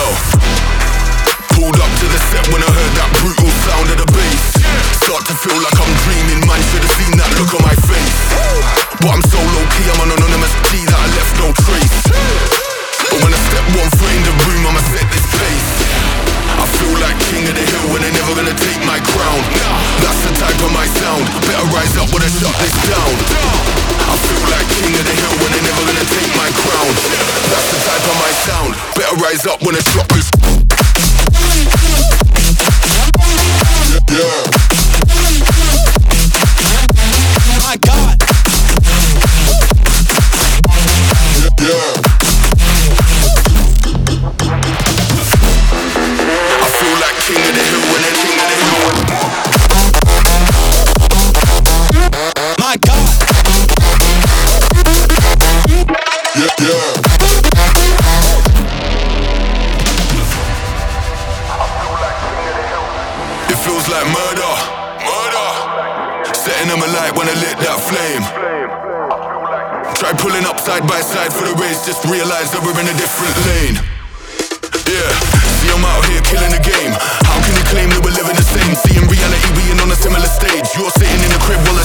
girl. Pulled up to the set when I heard that brutal sound of the bass. Start to feel like I'm dreaming, man. Should have seen that look on my face. But I'm so low key, I'm an anonymous G that I left no trace. But when I step one foot in the room, I'ma set this pace. I feel like king of the hill and they're never gonna take my crown. That's the type of my sound. Better rise up when I shut this down. Rise up when I shut this. My God. I feel like king of the hill when they're king of the hill. My God. It feels like murder, murder. Setting them alight when I lit that flame. Try pulling up side by side for the race, just realize that we're in a different lane. Yeah, see I'm out here killing the game. How can you claim that we're living the same? See in reality we ain't on a similar stage. You're sitting in the crib while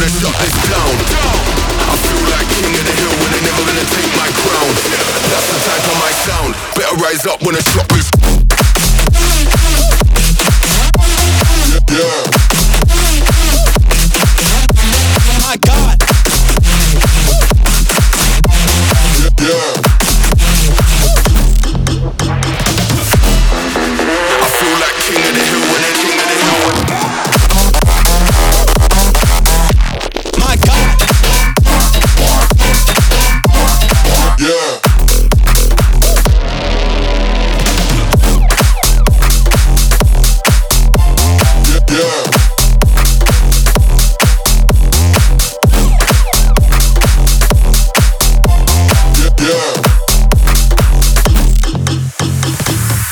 I shut this down. I feel like king of the hill when they're never gonna take my crown. That's the type of my sound. Better rise up when I shut this.